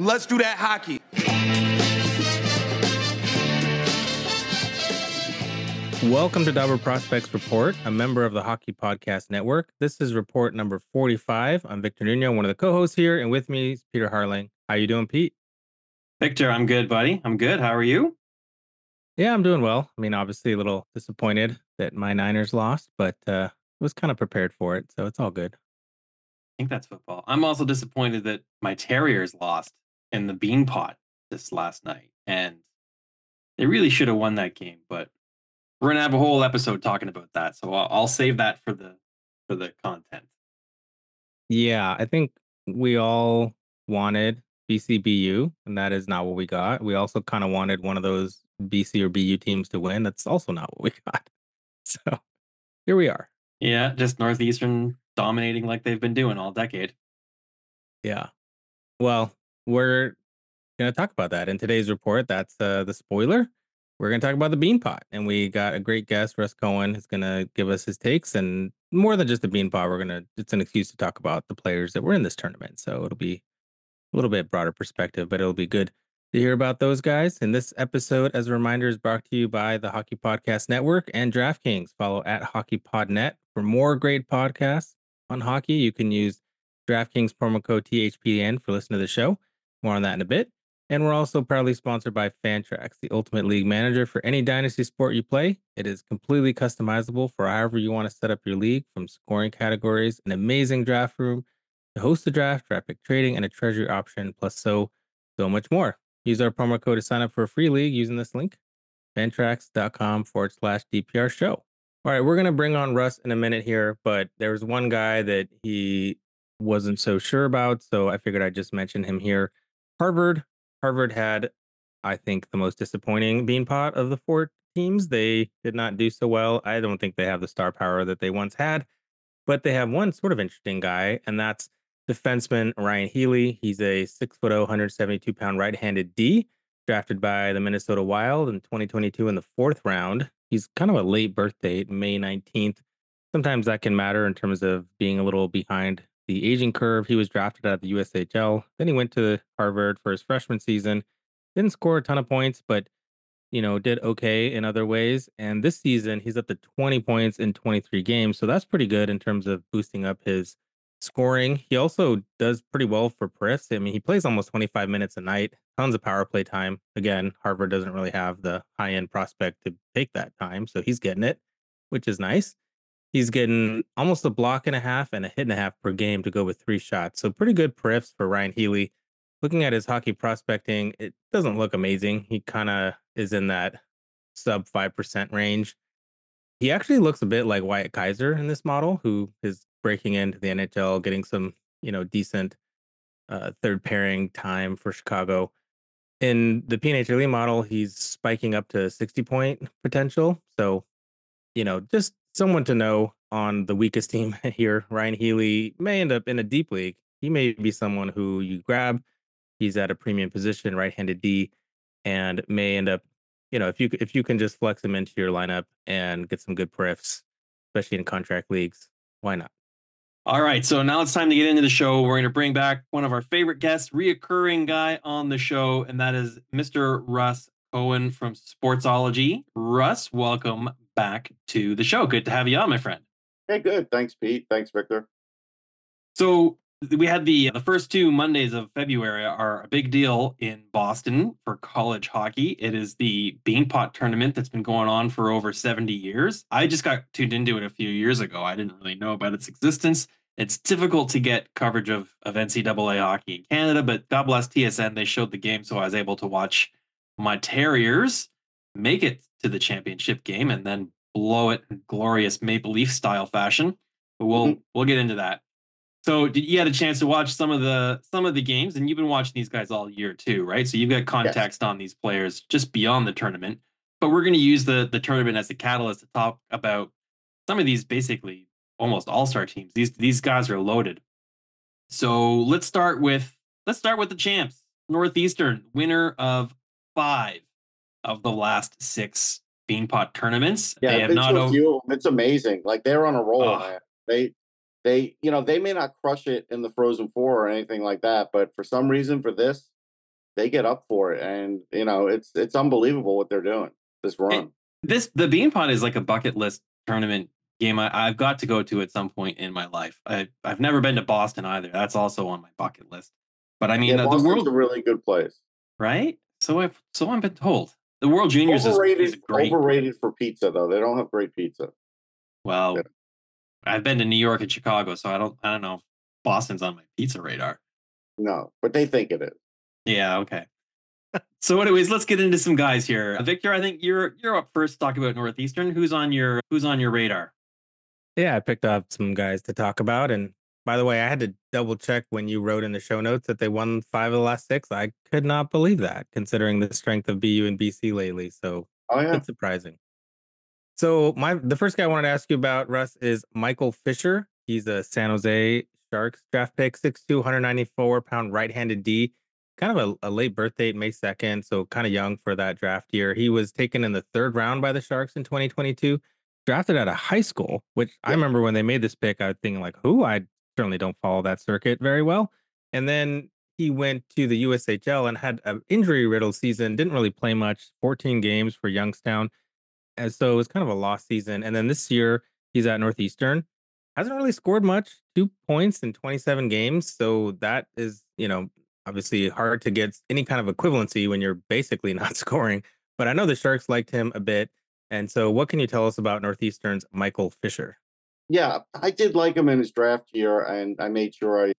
Let's do that hockey. Welcome to Dobber Prospects Report, a member of the Hockey Podcast Network. This is report number 45. I'm Victor Nuno, one of the co-hosts here, and with me is Peter Harling. How you doing, Pete? Victor, I'm good, buddy. I'm good. How are you? Yeah, I'm doing well. I mean, obviously a little disappointed that my Niners lost, but uh was kind of prepared for it, so it's all good. I think that's football. I'm also disappointed that my Terriers lost in the bean pot this last night. And they really should have won that game, but we're gonna have a whole episode talking about that. So I'll, I'll save that for the for the content. Yeah, I think we all wanted BCBU, and that is not what we got. We also kind of wanted one of those BC or BU teams to win. That's also not what we got. So here we are. Yeah, just Northeastern dominating like they've been doing all decade. Yeah. Well, we're going to talk about that in today's report. That's uh, the spoiler. We're going to talk about the bean pot, and we got a great guest, Russ Cohen, is going to give us his takes. And more than just the bean pot, we're going to, it's an excuse to talk about the players that were in this tournament. So it'll be a little bit broader perspective, but it'll be good to hear about those guys. And this episode, as a reminder, is brought to you by the Hockey Podcast Network and DraftKings. Follow at HockeyPodNet for more great podcasts on hockey. You can use DraftKings promo code THPN for listening to the show. More on that in a bit. And we're also proudly sponsored by Fantrax, the ultimate league manager for any dynasty sport you play. It is completely customizable for however you want to set up your league, from scoring categories, an amazing draft room, to host a draft, pick trading, and a treasury option, plus so, so much more. Use our promo code to sign up for a free league using this link, fantrax.com forward slash DPR show. All right, we're going to bring on Russ in a minute here, but there was one guy that he wasn't so sure about. So I figured I'd just mention him here. Harvard. Harvard had, I think, the most disappointing bean pot of the four teams. They did not do so well. I don't think they have the star power that they once had, but they have one sort of interesting guy, and that's defenseman Ryan Healey. He's a six foot 172 pound right handed D, drafted by the Minnesota Wild in 2022 in the fourth round. He's kind of a late birth date, May 19th. Sometimes that can matter in terms of being a little behind the aging curve. He was drafted out of the USHL. Then he went to Harvard for his freshman season. Didn't score a ton of points, but you know, did okay in other ways. And this season, he's up to 20 points in 23 games. So that's pretty good in terms of boosting up his scoring. He also does pretty well for Press. I mean, he plays almost 25 minutes a night, tons of power play time. Again, Harvard doesn't really have the high end prospect to take that time. So he's getting it, which is nice. He's getting almost a block and a half and a hit and a half per game to go with three shots. So pretty good prefs for Ryan Healey. Looking at his hockey prospecting, it doesn't look amazing. He kind of is in that sub 5% range. He actually looks a bit like Wyatt Kaiser in this model, who is breaking into the NHL, getting some, you know, decent uh, third pairing time for Chicago. In the PNHLE model, he's spiking up to 60 point potential. So, you know, just someone to know on the weakest team here. Ryan Healey may end up in a deep league. He may be someone who you grab. He's at a premium position, right-handed D, and may end up, you know, if you if you can just flex him into your lineup and get some good prefs, especially in contract leagues, why not? All right, so now it's time to get into the show. We're going to bring back one of our favorite guests, reoccurring guy on the show, and that is Mr. Russ Cohen from Sportsology. Russ, welcome back to the show. Good to have you on, my friend. Hey, good. Thanks, Pete. Thanks, Victor. So we had the uh, the first two Mondays of February are a big deal in Boston for college hockey. It is the Beanpot tournament that's been going on for over 70 years. I just got tuned into it a few years ago. I didn't really know about its existence. It's difficult to get coverage of, of NCAA hockey in Canada, but God bless TSN. They showed the game, so I was able to watch my Terriers make it to the championship game and then blow it in glorious Maple Leaf style fashion. But we'll mm-hmm. we'll get into that. So did, you had a chance to watch some of the some of the games, and you've been watching these guys all year too, right? So you've got context yes. on these players just beyond the tournament. But we're going to use the the tournament as a catalyst to talk about some of these basically almost all star teams. These these guys are loaded. So let's start with let's start with the champs. Northeastern, winner of five of the last six Beanpot tournaments. Yeah, they have not over- few, it's amazing. Like they're on a roll. Oh. They they you know they may not crush it in the Frozen Four or anything like that, but for some reason for this they get up for it, and you know it's it's unbelievable what they're doing this eh, run. It, this the Beanpot is like a bucket list tournament game I, have got to go to at some point in my life. I I've never been to Boston either. That's also on my bucket list. But I mean, yeah, the, the world a really good place, right? So I've so I've been told. The World Juniors overrated, is, is great. Overrated for pizza though. They don't have great pizza. Well, yeah. I've been to New York and Chicago, so I don't I don't know if Boston's on my pizza radar. No, but they think it is. Yeah, okay. so anyways, let's get into some guys here. Victor, I think you're you're up first to talk about Northeastern. Who's on your who's on your radar? Yeah, I picked up some guys to talk about. And by the way, I had to double check when you wrote in the show notes that they won five of the last six. I could not believe that, considering the strength of BU and BC lately. So oh, yeah. it's surprising. So my the first guy I wanted to ask you about, Russ, is Michael Fisher. He's a San Jose Sharks draft pick, 6'2, 194 pound right-handed D. Kind of a, a late birth date, May 2nd, so kind of young for that draft year. He was taken in the third round by the Sharks in 2022 drafted out of high school, which yeah. I remember when they made this pick, I was thinking like, who? I certainly don't follow that circuit very well. And then he went to the USHL and had an injury riddled season, didn't really play much, 14 games for Youngstown. And so it was kind of a lost season. And then this year he's at Northeastern, hasn't really scored much, two points in 27 games. So that is, you know, obviously hard to get any kind of equivalency when you're basically not scoring. But I know the Sharks liked him a bit. And so, what can you tell us about Northeastern's Michael Fisher? Yeah, I did like him in his draft year, and I made sure I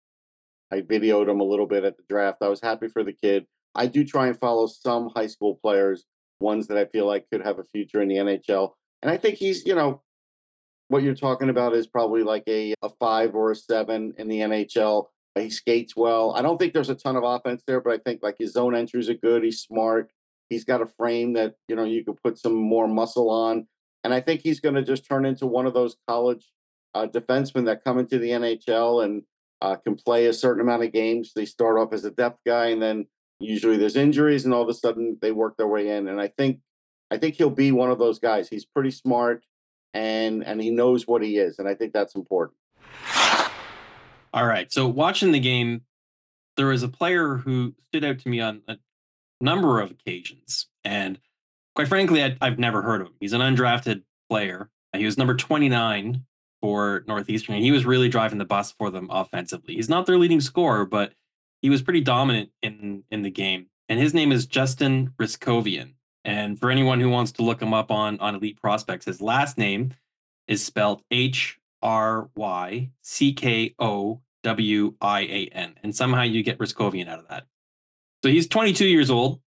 I videoed him a little bit at the draft. I was happy for the kid. I do try and follow some high school players, ones that I feel like could have a future in the NHL, and I think he's you know what you're talking about is probably like a a five or a seven in the NHL. He skates well. I don't think there's a ton of offense there, but I think like his zone entries are good. He's smart. He's got a frame that you know you could put some more muscle on, and I think he's going to just turn into one of those college uh, defensemen that come into the NHL and uh, can play a certain amount of games. They start off as a depth guy, and then usually there's injuries, and all of a sudden they work their way in. And I think I think he'll be one of those guys. He's pretty smart, and and he knows what he is, and I think that's important. All right. So watching the game, there was a player who stood out to me on a number of occasions. And quite frankly, I, have never heard of him. He's an undrafted player. He was number 29 for Northeastern, and he was really driving the bus for them offensively. He's not their leading scorer, but he was pretty dominant in in the game. And his name is Justin Hryckowian. And for anyone who wants to look him up on on Elite Prospects, his last name is spelled H R Y C K O W I A N, and somehow you get Ryzkowian out of that. So he's 22 years old.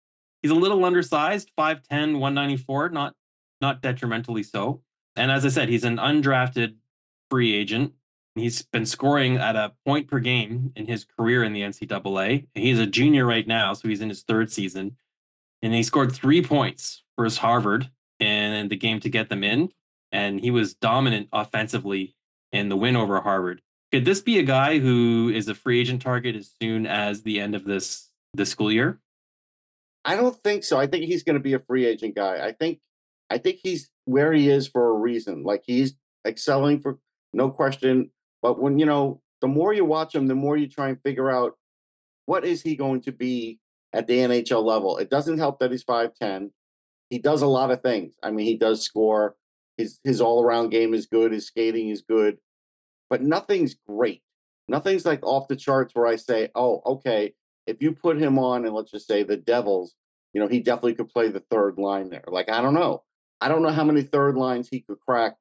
He's a little undersized, 5'10, 194, not not detrimentally so. And as I said, he's an undrafted free agent. He's been scoring at a point per game in his career in the NCAA. He's a junior right now, so he's in his third season. And he scored three points for his Harvard in the game to get them in. And he was dominant offensively in the win over Harvard. Could this be a guy who is a free agent target as soon as the end of this the school year? I don't think so. I think he's going to be a free agent guy. I think I think he's where he is for a reason. Like he's excelling for no question. But when you know, the more you watch him, the more you try and figure out what is he going to be at the NHL level. It doesn't help that he's five ten. He does a lot of things. I mean, he does score. His his all around game is good. His skating is good, but nothing's great. Nothing's like off the charts where I say, "Oh, okay, if you put him on and let's just say the Devils, you know, he definitely could play the third line there. Like, I don't know. I don't know how many third lines he could crack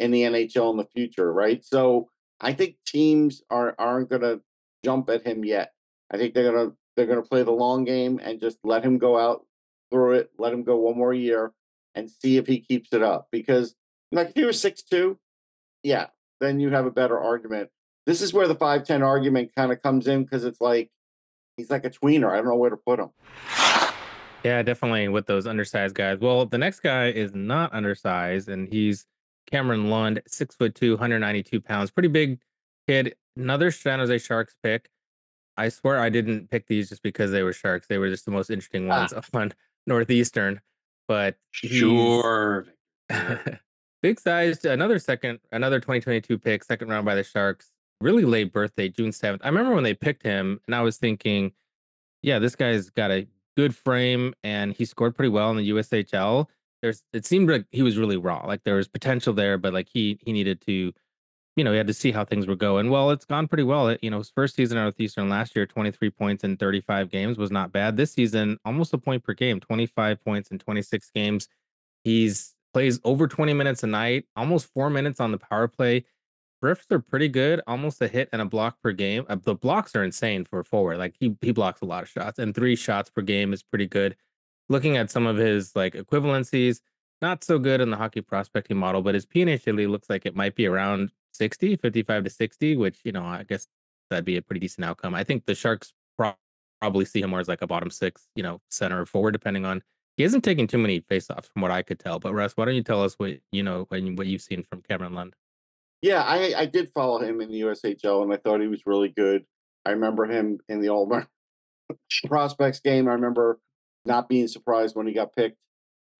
in the NHL in the future, right? So I think teams are aren't gonna jump at him yet. I think they're gonna they're gonna play the long game and just let him go out through it, let him go one more year and see if he keeps it up. Because like if he was six two, yeah, then you have a better argument. This is where the five ten argument kind of comes in because it's like he's like a tweener. I don't know where to put him. Yeah, definitely with those undersized guys. Well, the next guy is not undersized, and he's Cameron Lund, six foot two, 192 pounds, pretty big kid. Another San Jose Sharks pick. I swear I didn't pick these just because they were Sharks. They were just the most interesting ones ah. on Northeastern. But sure. big sized, another second, another 2022 pick, second round by the Sharks really late birthday, June 7th. I remember when they picked him and I was thinking, Yeah, this guy's got a good frame and he scored pretty well in the USHL. There's it seemed like he was really raw. Like there was potential there, but like he he needed to, you know, he had to see how things were going. Well, it's gone pretty well. It, you know, his first season at Northeastern last year, 23 points in 35 games was not bad. This season, almost a point per game, 25 points in 26 games. He's plays over 20 minutes a night, almost four minutes on the power play. Drifts are pretty good, almost a hit and a block per game. Uh, the blocks are insane for a forward. Like he he blocks a lot of shots, and three shots per game is pretty good. Looking at some of his like equivalencies, not so good in the hockey prospecting model, but his PNHLE looks like it might be around 60, 55 to 60, which, you know, I guess that'd be a pretty decent outcome. I think the Sharks pro- probably see him more as like a bottom six, you know, center or forward, depending on. He hasn't taken too many faceoffs from what I could tell. But Russ, why don't you tell us what you know when what you've seen from Cameron Lund? Yeah, I I did follow him in the USHL, and I thought he was really good. I remember him in the All Prospects game. I remember not being surprised when he got picked.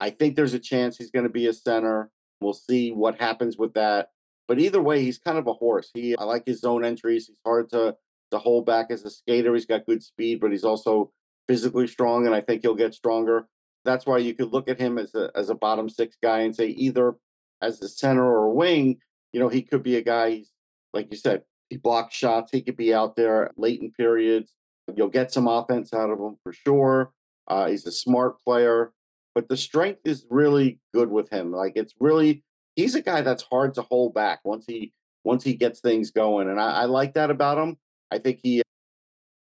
I think there's a chance he's going to be a center. We'll see what happens with that. But either way, he's kind of a horse. He I like his zone entries. He's hard to to hold back as a skater. He's got good speed, but he's also physically strong, and I think he'll get stronger. That's why you could look at him as a as a bottom six guy and say either as a center or a wing, you know, he could be a guy, he's, like you said, he blocks shots. He could be out there late in periods. You'll get some offense out of him for sure. Uh, he's a smart player, but the strength is really good with him. Like it's really, he's a guy that's hard to hold back once he once he gets things going, and I, I like that about him. I think he,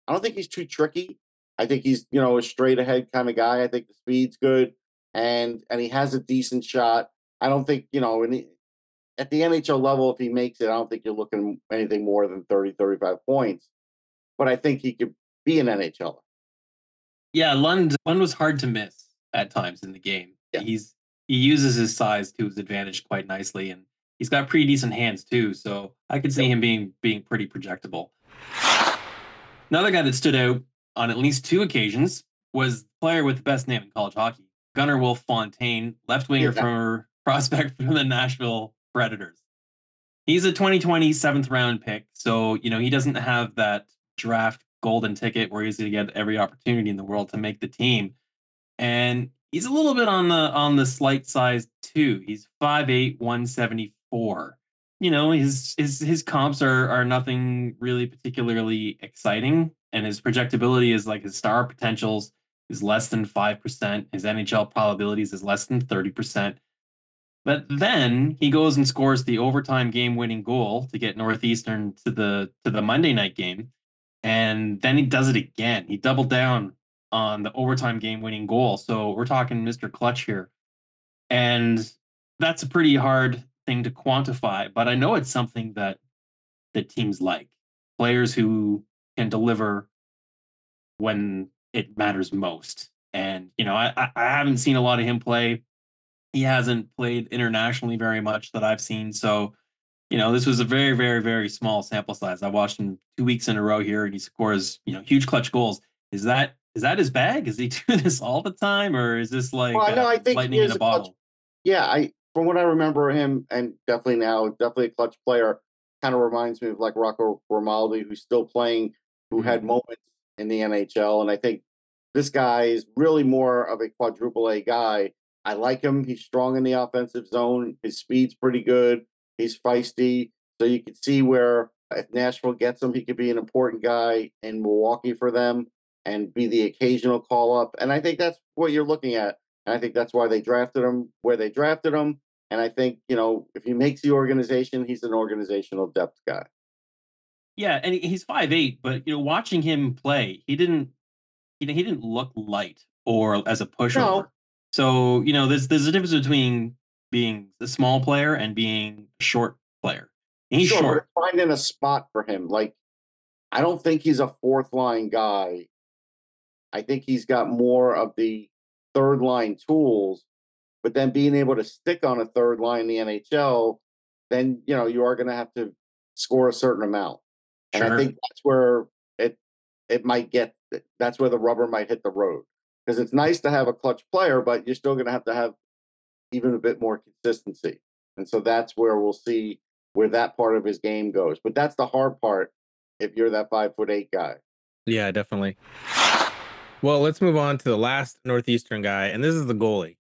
I don't think he's too tricky. I think he's you know a straight ahead kind of guy. I think the speed's good, and and he has a decent shot. I don't think you know, at the NHL level, if he makes it, I don't think you're looking anything more than 30, 35 points. But I think he could be an NHL. Yeah, Lund Lund was hard to miss at times in the game. Yeah. He's he uses his size to his advantage quite nicely, and he's got pretty decent hands too. So I could see yep. him being being pretty projectable. Another guy that stood out on at least two occasions was the player with the best name in college hockey, Gunnarwolf Fontaine, left winger yeah. from prospect from the Nashville Predators. He's a 2020 seventh round pick. So, you know, he doesn't have that draft golden ticket where he's going to get every opportunity in the world to make the team. And he's a little bit on the on the slight size too. He's 5'8, 174. You know, his his his comps are are nothing really particularly exciting. And his projectability is like his star potentials is less than 5%. His NHL probabilities is less than 30%. But then he goes and scores the overtime game-winning goal to get Northeastern to the to the Monday night game, and then he does it again. He doubled down on the overtime game-winning goal. So we're talking Mr. Clutch here, and that's a pretty hard thing to quantify. But I know it's something that that teams like players who can deliver when it matters most. And you know, I I haven't seen a lot of him play he hasn't played internationally very much that I've seen. So, you know, this was a very, very, very small sample size. I watched him two weeks in a row here, and he scores, you know, huge clutch goals. Is that is that his bag? Is he do this all the time, or is this like well, no, uh, I think lightning in a, a bottle? Clutch, yeah, I from what I remember him, and definitely now, definitely a clutch player. Kind of reminds me of like Rocco Grimaldi, who's still playing, who mm-hmm. had moments in the NHL, and I think this guy is really more of a quadruple A guy I like him. He's strong in the offensive zone. His speed's pretty good. He's feisty. So you can see where if Nashville gets him, he could be an important guy in Milwaukee for them and be the occasional call up. And I think that's what you're looking at. And I think that's why they drafted him where they drafted him. And I think, you know, if he makes the organization, he's an organizational depth guy. Yeah, and he's five eight, but you know, watching him play, he didn't he, he didn't look light or as a pushover. No, so, you know, there's there's a difference between being a small player and being a short player. And he's sure, short. Finding a spot for him. Like, I don't think he's a fourth line guy. I think he's got more of the third line tools, but then being able to stick on a third line in the NHL, then you know you are going to have to score a certain amount. Sure. And I think that's where it it might get. That's where the rubber might hit the road because it's nice to have a clutch player, but you're still going to have to have even a bit more consistency. And so that's where we'll see where that part of his game goes. But that's the hard part if you're that five foot eight guy. Yeah, definitely. Well, let's move on to the last Northeastern guy, and this is the goalie,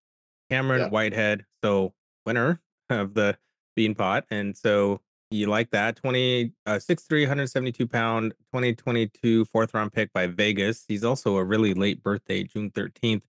Cameron Yeah. Whitehead. So winner of the Bean Pot, and so you like that 20 uh 6'3 172 pound 2022 fourth round pick by vegas he's also a really late birthday june 13th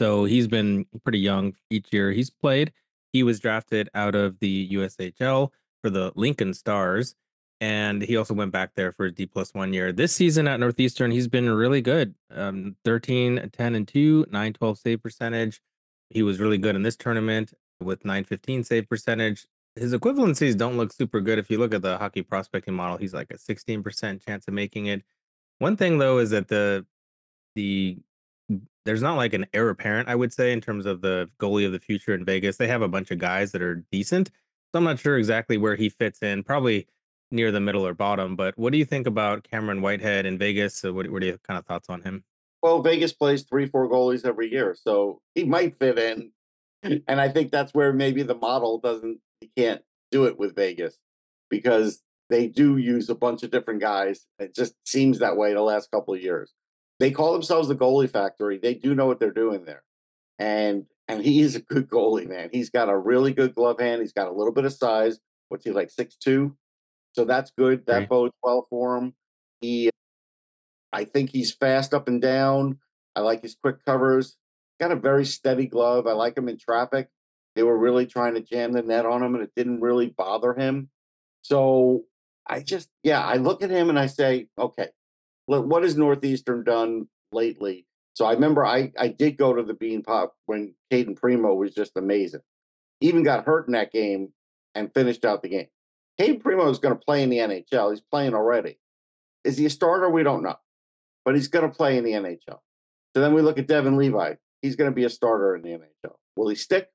so he's been pretty young each year he's played he was drafted out of the ushl for the lincoln stars and he also went back there for a D plus one year. This season at Northeastern, he's been really good. Um, 13, 10, and 2, 9, 12 save percentage. He was really good in this tournament with 915 save percentage. His equivalencies don't look super good. If you look at the hockey prospecting model, he's like a 16% chance of making it. One thing though is that the the there's not like an heir apparent, I would say, in terms of the goalie of the future in Vegas. They have a bunch of guys that are decent. So I'm not sure exactly where he fits in. Probably near the middle or bottom. But what do you think about Cameron Whitehead in Vegas? So what, what are your kind of thoughts on him? Well, Vegas plays three, four goalies every year, so he might fit in. And I think that's where maybe the model doesn't, he can't do it with Vegas because they do use a bunch of different guys. It just seems that way the last couple of years. They call themselves the goalie factory. They do know what they're doing there. And and he is a good goalie, man. He's got a really good glove hand. He's got a little bit of size. What's he like, six two? So that's good. That Right. bodes well for him. He, I think he's fast up and down. I like his quick covers. Got a very steady glove. I like him in traffic. They were really trying to jam the net on him, and it didn't really bother him. So I just, yeah, I look at him and I say, okay, what has Northeastern done lately? So I remember I I did go to the Beanpot when Cayden Primeau was just amazing. Even got hurt in that game and finished out the game. Cayden Primeau is going to play in the NHL. He's playing already. Is he a starter? We don't know, but he's going to play in the NHL. So then we look at Devon Levi. He's going to be a starter in the NHL. Will he stick?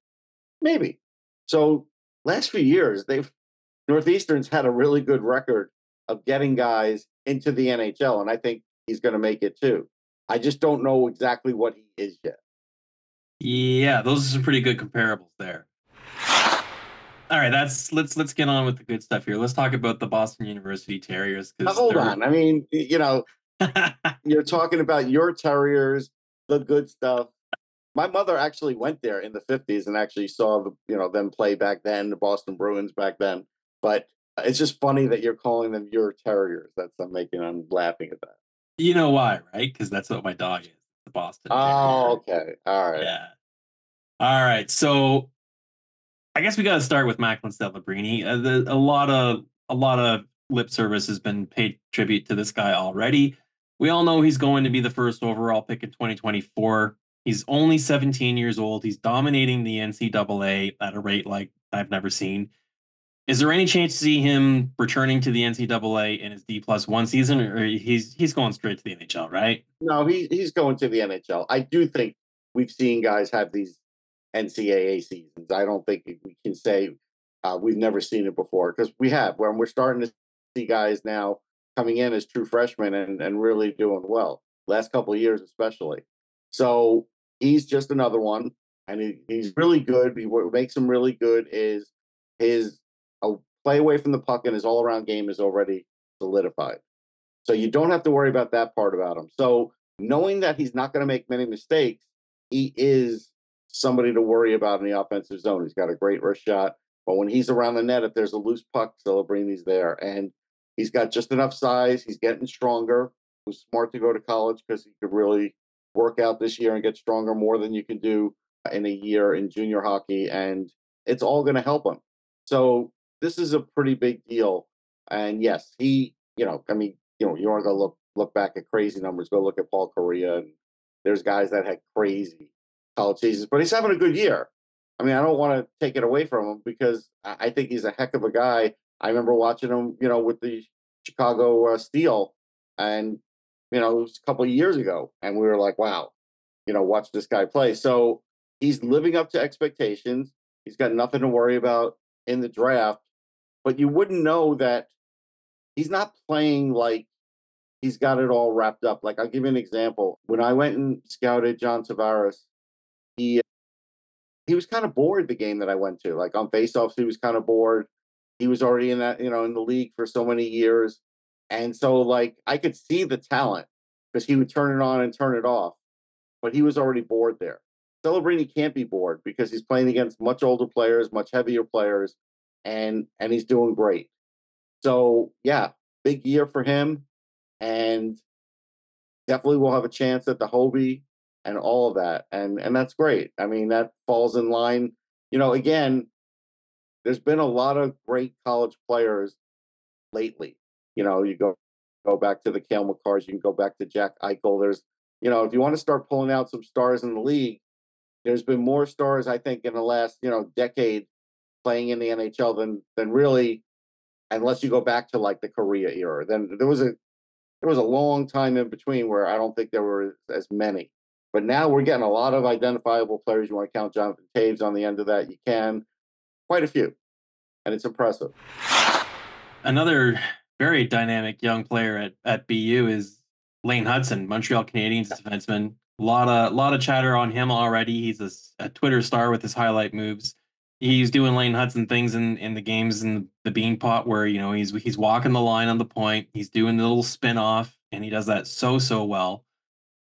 Maybe. So last few years, they've Northeastern's had a really good record of getting guys into the NHL, and I think he's going to make it too. I just don't know exactly what he is yet. Yeah, those are some pretty good comparables there. All right, that's let's let's get on with the good stuff here. Let's talk about the Boston University Terriers. Now, hold on. I mean, you know, you're talking about your Terriers, the good stuff. My mother actually went there in the 50s and actually saw the, you know, them play back then, the Boston Bruins back then. But it's just funny that you're calling them your Terriers. That's I'm making. I'm laughing at that. you know why, right? Because that's what my dog is, the Boston. Oh, Terrier. okay. All right. Yeah. All right. So I guess we got to start with Macklin Celebrini. Uh, the, a lot of a lot of lip service has been paid tribute to this guy already. We all know he's going to be the first overall pick in 2024. He's only 17 years old. He's dominating the NCAA at a rate like I've never seen. Is there any chance to see him returning to the NCAA in his D plus one season, or he's he's going straight to the NHL, right? No, he he's going to the NHL. I do think we've seen guys have these NCAA seasons. I don't think we can say uh, we've never seen it before because we have. When we're starting to see guys now coming in as true freshmen and, and really doing well. Last couple of years, especially. So he's just another one, and he, he's really good. He, what makes him really good is his uh, play away from the puck and his all around game is already solidified. So you don't have to worry about that part about him. So knowing that he's not going to make many mistakes, he is somebody to worry about in the offensive zone. He's got a great wrist shot, but when he's around the net, if there's a loose puck, Celebrini's there, and he's got just enough size. He's getting stronger. It was smart to go to college because he could really work out this year and get stronger more than you can do in a year in junior hockey, and it's all going to help him. So this is a pretty big deal. And yes, he, you know, I mean, you know, you want to look look back at crazy numbers. Go look at Paul Kariya, and there's guys that had crazy college seasons, but he's having a good year. I mean, I don't want to take it away from him because I I think he's a heck of a guy. I remember watching him, you know, with the Chicago uh, Steel, and you know, it was a couple of years ago, and we were like, wow, you know, watch this guy play. So he's living up to expectations. He's got nothing to worry about in the draft, but you wouldn't know that he's not playing like he's got it all wrapped up. Like I'll give you an example. When I went and scouted John Tavares, he uh, he was kind of bored the game that I went to. Like on faceoffs, he was kind of bored. He was already in that, you know, in the league for so many years. And so like I could see the talent because he would turn it on and turn it off. but he was already bored there. Celebrini can't be bored because he's playing against much older players, much heavier players, and and he's doing great. So yeah, big year for him, and definitely we'll have a chance at the Hobey and all of that, and and that's great. I mean, that falls in line. You know, again, there's been a lot of great college players lately. You know, you go go back to the Cale Makars, you can go back to Jack Eichel. There's, you know, if you want to start pulling out some stars in the league, there's been more stars, I think, in the last, you know, decade playing in the NHL than than really, unless you go back to like the Kariya era. Then there was a there was a long time in between where I don't think there were as many. But now we're getting a lot of identifiable players. You want to count Jonathan Toews on the end of that? You can. Quite a few. And it's impressive. Another very dynamic young player at, at BU is Lane Hutson, Montreal Canadiens defenseman. A lot of lot of chatter on him already. He's a, a Twitter star with his highlight moves. He's doing Lane Hutson things in, in the games in the Beanpot where you know he's he's walking the line on the point. He's doing the little spin off, and he does that so so well.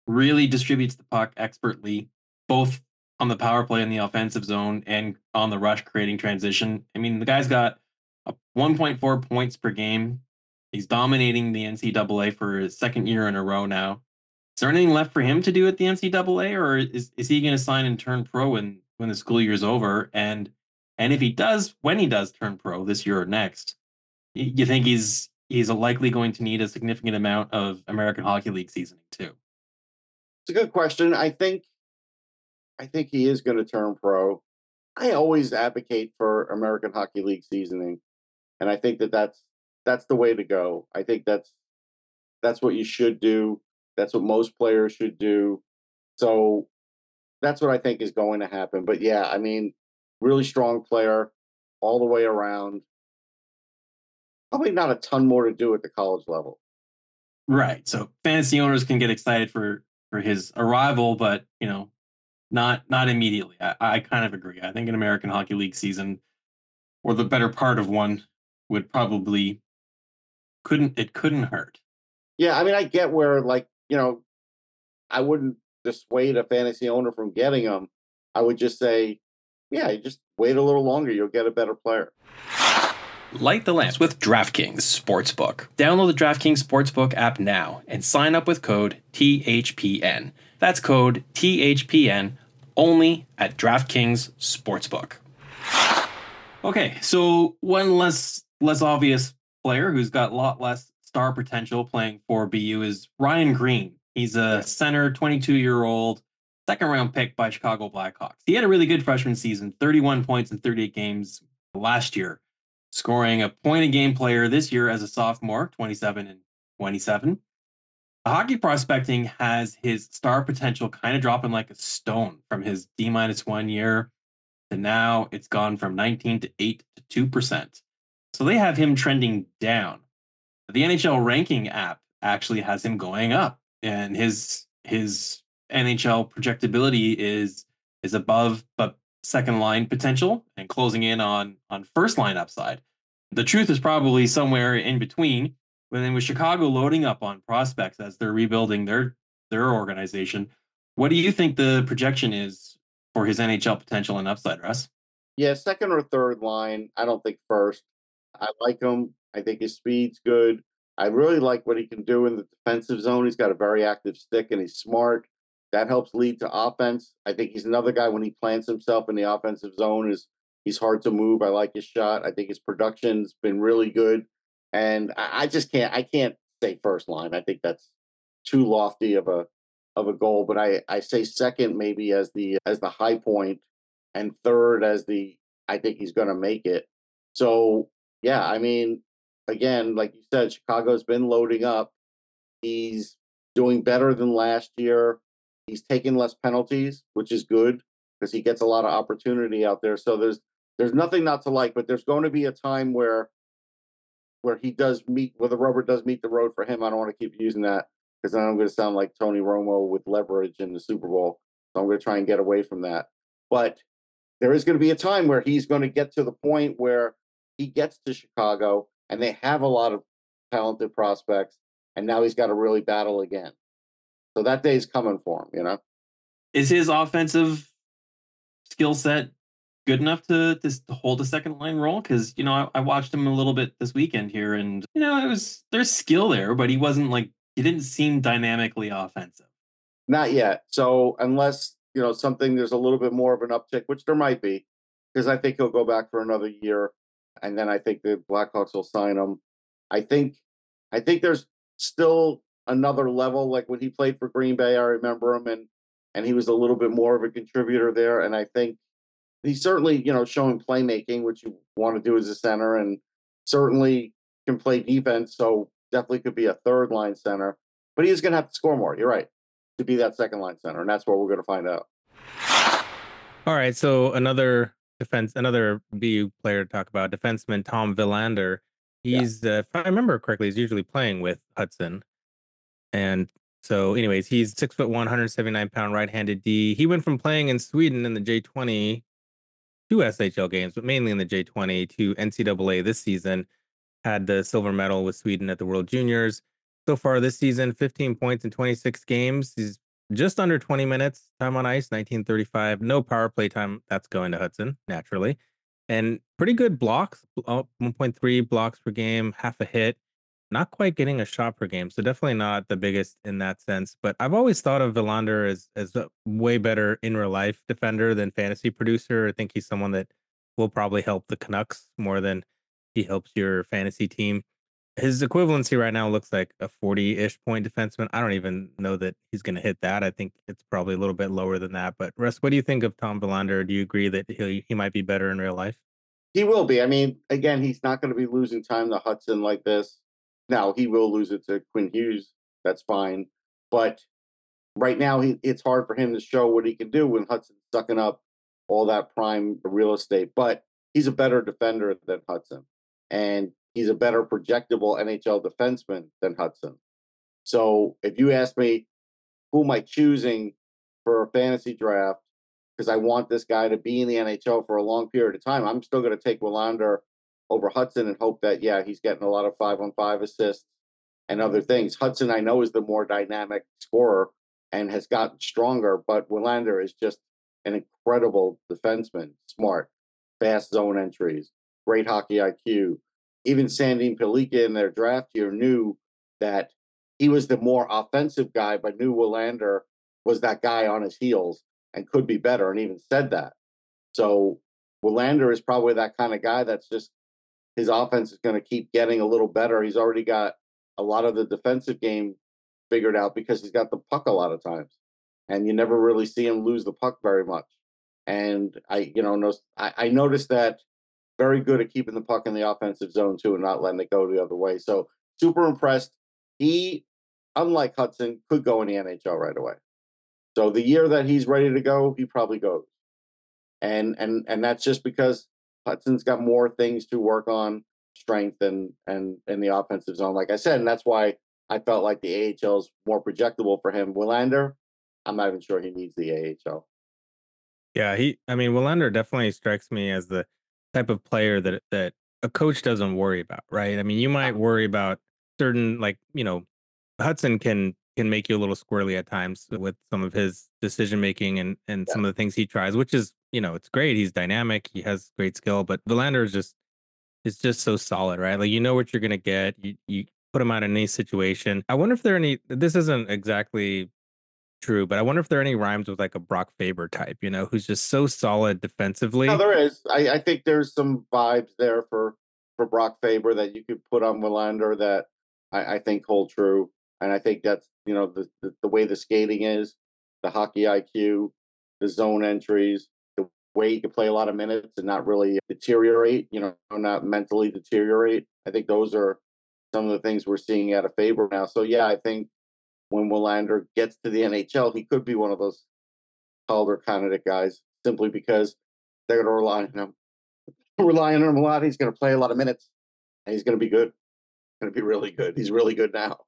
Really distributes the puck expertly, both on the power play in the offensive zone and on the rush, creating transition. I mean, the guy's got a 1.4 points per game. He's dominating the NCAA for his second year in a row now. Is there anything left for him to do at the NCAA, or is, is he going to sign and turn pro when when the school year's over? And and if he does, when he does turn pro this year or next, you think he's he's likely going to need a significant amount of American Hockey League seasoning too? It's a good question. I think I think he is going to turn pro. I always advocate for American Hockey League seasoning, and I think that that's that's the way to go. I think that's that's what you should do. That's what most players should do. So that's what I think is going to happen. But yeah, I mean, really strong player all the way around. Probably not a ton more to do at the college level. Right. So fantasy owners can get excited for for his arrival, but you know, not not immediately. I, I kind of agree. I think an American Hockey League season, or the better part of one, would probably couldn't it couldn't hurt. Yeah, I mean, I get where like you know, I wouldn't dissuade a fantasy owner from getting him. I would just say, yeah, just wait a little longer. You'll get a better player. Light the lamps with DraftKings Sportsbook. Download the DraftKings Sportsbook app now and sign up with code THPN. That's code THPN only at DraftKings Sportsbook. Okay, so one less less obvious player who's got a lot less star potential playing for BU is Ryan Greene. He's a center, 22 year old, second round pick by Chicago Blackhawks. He had a really good freshman season, 31 points in 38 games last year, scoring a point a game player this year as a sophomore, 27 and 27. The hockey prospecting has his star potential kind of dropping like a stone from his D minus one year to now it's gone from 19 to 8 to 2%. So they have him trending down. The NHL ranking app actually has him going up and his his NHL projectability is is above but second line potential and closing in on on first line upside. The truth is probably somewhere in between. But then with Chicago loading up on prospects as they're rebuilding their their organization, what do you think the projection is for his NHL potential and upside, Russ? Yeah, second or third line. I don't think first. I like him. I think his speed's good. I really like what he can do in the defensive zone. He's got a very active stick and he's smart. That helps lead to offense. I think he's another guy when he plants himself in the offensive zone is he's hard to move. I like his shot. I think his production's been really good. And I, I just can't I can't say first line. I think that's too lofty of a of a goal. But I, I say second maybe as the as the high point and third as the I think he's gonna make it. So yeah, I mean, again, like you said, Chicago's been loading up. He's doing better than last year. He's taking less penalties, which is good because he gets a lot of opportunity out there. So there's there's nothing not to like, but there's going to be a time where where he does meet where the rubber does meet the road for him. I don't want to keep using that because then I'm going to sound like Tony Romo with leverage in the Super Bowl. So I'm going to try and get away from that. But there is going to be a time where he's going to get to the point where he gets to Chicago and they have a lot of talented prospects, and now he's got to really battle again. So that day is coming for him, you know. is his offensive skill set good enough to, to hold a second line role? Because you know I, I, watched him a little bit this weekend here, and you know it was there's skill there, but he wasn't like he didn't seem dynamically offensive. Not yet. So unless you know something, there's a little bit more of an uptick, which there might be, because I think he'll go back for another year, and then I think the Blackhawks will sign him. I think, I think there's still another level. Like when he played for Green Bay, I remember him, and and he was a little bit more of a contributor there. And I think he's certainly, you know, showing playmaking, which you want to do as a center, and certainly can play defense. So definitely could be a third line center, but he's going to have to score more. You're right to be that second line center, and that's what we're going to find out. All right, so another defense, another BU player to talk about, defenseman Tom Willander. He's, yeah. uh, if I remember correctly, he's usually playing with Hutson, and so, anyways, he's six foot one, 179 pound right-handed D. He went from playing in Sweden in the J20 to SHL games, but mainly in the J20 to NCAA this season. Had the silver medal with Sweden at the World Juniors. So far this season, 15 points in 26 games. He's just under 20 minutes time on ice, 1935. No power play time. That's going to Hutson, naturally. And pretty good blocks, uh, 1.3 blocks per game, half a hit not quite getting a shot per game, so definitely not the biggest in that sense. But I've always thought of Willander as as a way better in real life defender than fantasy producer. I think he's someone that will probably help the Canucks more than he helps your fantasy team. His equivalency right now looks like a 40-ish point defenseman. I don't even know that he's going to hit that. I think it's probably a little bit lower than that. But Russ, what do you think of Tom Willander? Do you agree that he he might be better in real life? He will be. I mean, again, he's not going to be losing time to Hutson like this. Now he will lose it to Quinn Hughes. That's fine, but right now he, it's hard for him to show what he can do when Hutson's sucking up all that prime real estate. But he's a better defender than Hutson, and he's a better projectable NHL defenseman than Hutson. So if you ask me, who am I choosing for a fantasy draft? Because I want this guy to be in the NHL for a long period of time. I'm still going to take Willander over Hutson and hope that yeah he's getting a lot of five on five assists and other things. Hutson I know is the more dynamic scorer and has gotten stronger, but Willander is just an incredible defenseman, smart, fast zone entries, great hockey IQ. Even Sandin Pellikka in their draft year knew that he was the more offensive guy, but knew Willander was that guy on his heels and could be better, and even said that. So Willander is probably that kind of guy that's just his offense is going to keep getting a little better. He's already got a lot of the defensive game figured out because he's got the puck a lot of times, and you never really see him lose the puck very much. And I, you know, no, I, I noticed that very good at keeping the puck in the offensive zone too, and not letting it go the other way. So super impressed. He, unlike Hutson, could go in the NHL right away. So the year that he's ready to go, he probably goes. And and and that's just because Hutson's got more things to work on, strength and and in the offensive zone, like I said, and that's why I felt like the AHL is more projectable for him. Willander, I'm not even sure he needs the AHL. Yeah, he. I mean, Willander definitely strikes me as the type of player that that a coach doesn't worry about, right? I mean, you might worry about certain, like you know, Hutson can can make you a little squirrely at times with some of his decision making and and yeah. some of the things he tries, which is you know it's great. He's dynamic, he has great skill, but Willander is just is just so solid, right? Like you know what you're gonna get. You you put him out in any situation. I wonder if there are any. This isn't exactly true, but I wonder if there are any rhymes with like a Brock Faber type, you know, who's just so solid defensively. No, there is. I, I think there's some vibes there for for Brock Faber that you could put on Willander that I, I think hold true. And I think that's you know the, the, the way the skating is, the hockey IQ, the zone entries, way you can play a lot of minutes and not really deteriorate. You know, not mentally deteriorate. I think those are some of the things we're seeing out of Faber now. So yeah, I think when Willander gets to the NHL, he could be one of those Calder candidate guys simply because they're going to rely on him. rely on him a lot. He's going to play a lot of minutes, and he's going to be good. Going to be really good. He's really good now.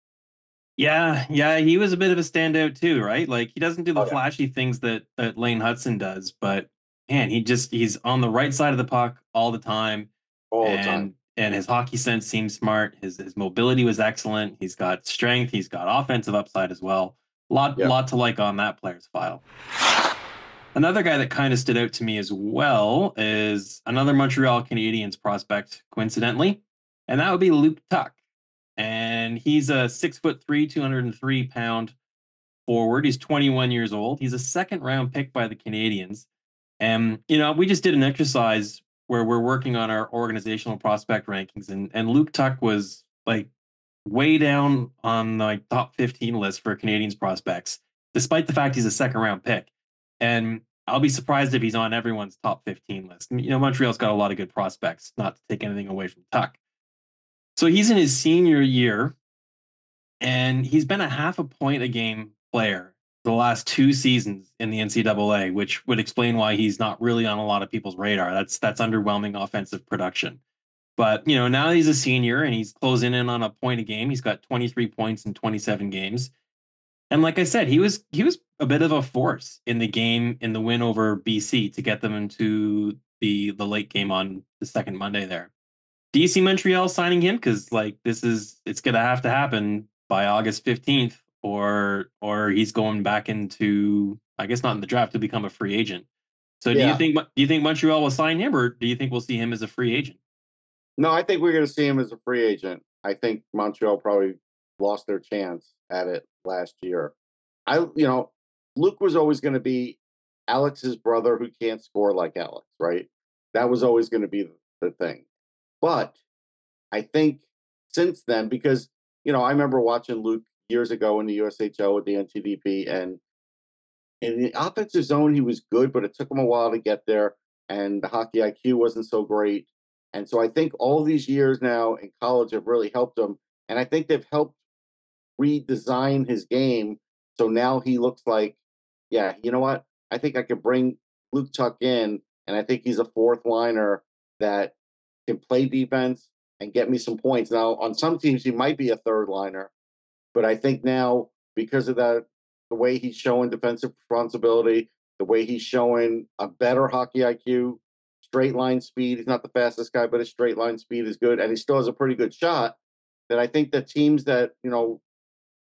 Yeah, yeah, he was a bit of a standout too, right? Like he doesn't do the oh, yeah. flashy things that that Lane Hutson does, but man, he just he's on the right side of the puck all the time. All and, the time. And his hockey sense seems smart. His his mobility was excellent. He's got strength. He's got offensive upside as well. Lot lot to like on that player's file. Another guy that kind of stood out to me as well is another Montreal Canadiens prospect, coincidentally, and that would be Luke Tuch. And he's a six foot three, 203 pound forward. He's 21 years old. He's a second round pick by the Canadiens. And, you know, we just did an exercise where we're working on our organizational prospect rankings, and, and Luke Tuch was like way down on the like, top 15 list for Canadiens prospects, despite the fact he's a second round pick. And I'll be surprised if he's on everyone's top 15 list. You know, Montreal's got a lot of good prospects, not to take anything away from Tuch. So he's in his senior year, and he's been a half a point a game player the last two seasons in the NCAA, which would explain why he's not really on a lot of people's radar. That's that's underwhelming offensive production. But you know, now he's a senior and he's closing in on a point a game. He's got 23 points in 27 games. And like I said, he was he was a bit of a force in the game in the win over BC to get them into the the late game on the second Monday there. Do you see Montreal signing him? Because like this is it's gonna have to happen by August 15th, or or he's going back into I guess not in the draft to become a free agent. So do Yeah. you think do you think Montreal will sign him, or do you think we'll see him as a free agent? No, I think we're going to see him as a free agent. I think Montreal probably lost their chance at it last year. I, you know, Luke was always going to be Alex's brother who can't score like Alex, right? That was always going to be the thing. But I think since then, because, you know, I remember watching Luke years ago in the USHL with the NTDP, and in the offensive zone, he was good, but it took him a while to get there, and the hockey IQ wasn't so great. And so I think all these years now in college have really helped him. And I think they've helped redesign his game. So now he looks like, yeah, you know what? I think I could bring Luke Tuch in, and I think he's a fourth liner that can play defense and get me some points. Now, on some teams, he might be a third liner, but I think now because of that, the way he's showing defensive responsibility, the way he's showing a better hockey IQ, straight line speed. He's not the fastest guy, but his straight line speed is good, and he still has a pretty good shot. That I think the teams that you know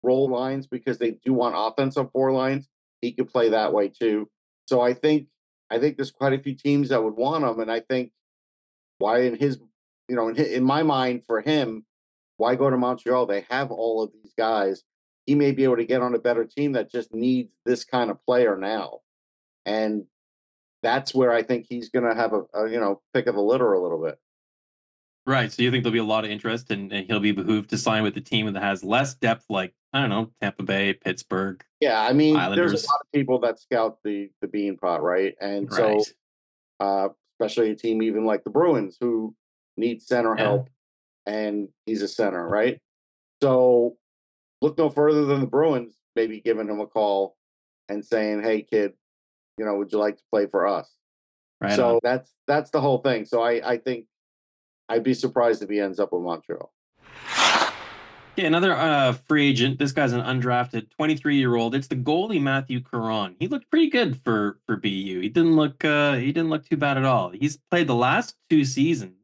roll lines because they do want offense on four lines, he could play that way too. So I think I think there's quite a few teams that would want him, and I think why in his you know in, hi- in my mind for him, why go to Montreal? They have all of these guys. He may be able to get on a better team that just needs this kind of player now, and that's where I think he's going to have a, a you know pick of the litter a little bit. Right. So you think there'll be a lot of interest and, and he'll be behooved to sign with the team that has less depth, like, I don't know, Tampa Bay, Pittsburgh. Yeah, I mean, there's a lot of people that scout the the Beanpot, right? And so, uh, especially a team even like the Bruins who need center Yeah. help, and he's a center, right? So, look no further than the Bruins maybe giving him a call and saying, "Hey, kid, you know, would you like to play for us?" Right. so on. that's that's the whole thing. So I I think I'd be surprised if he ends up with Montreal. Okay, another uh, free agent. This guy's an undrafted 23 year old. It's the goalie Mathieu Caron. He looked pretty good for for BU. He didn't look uh, he didn't look too bad at all. He's played the last two seasons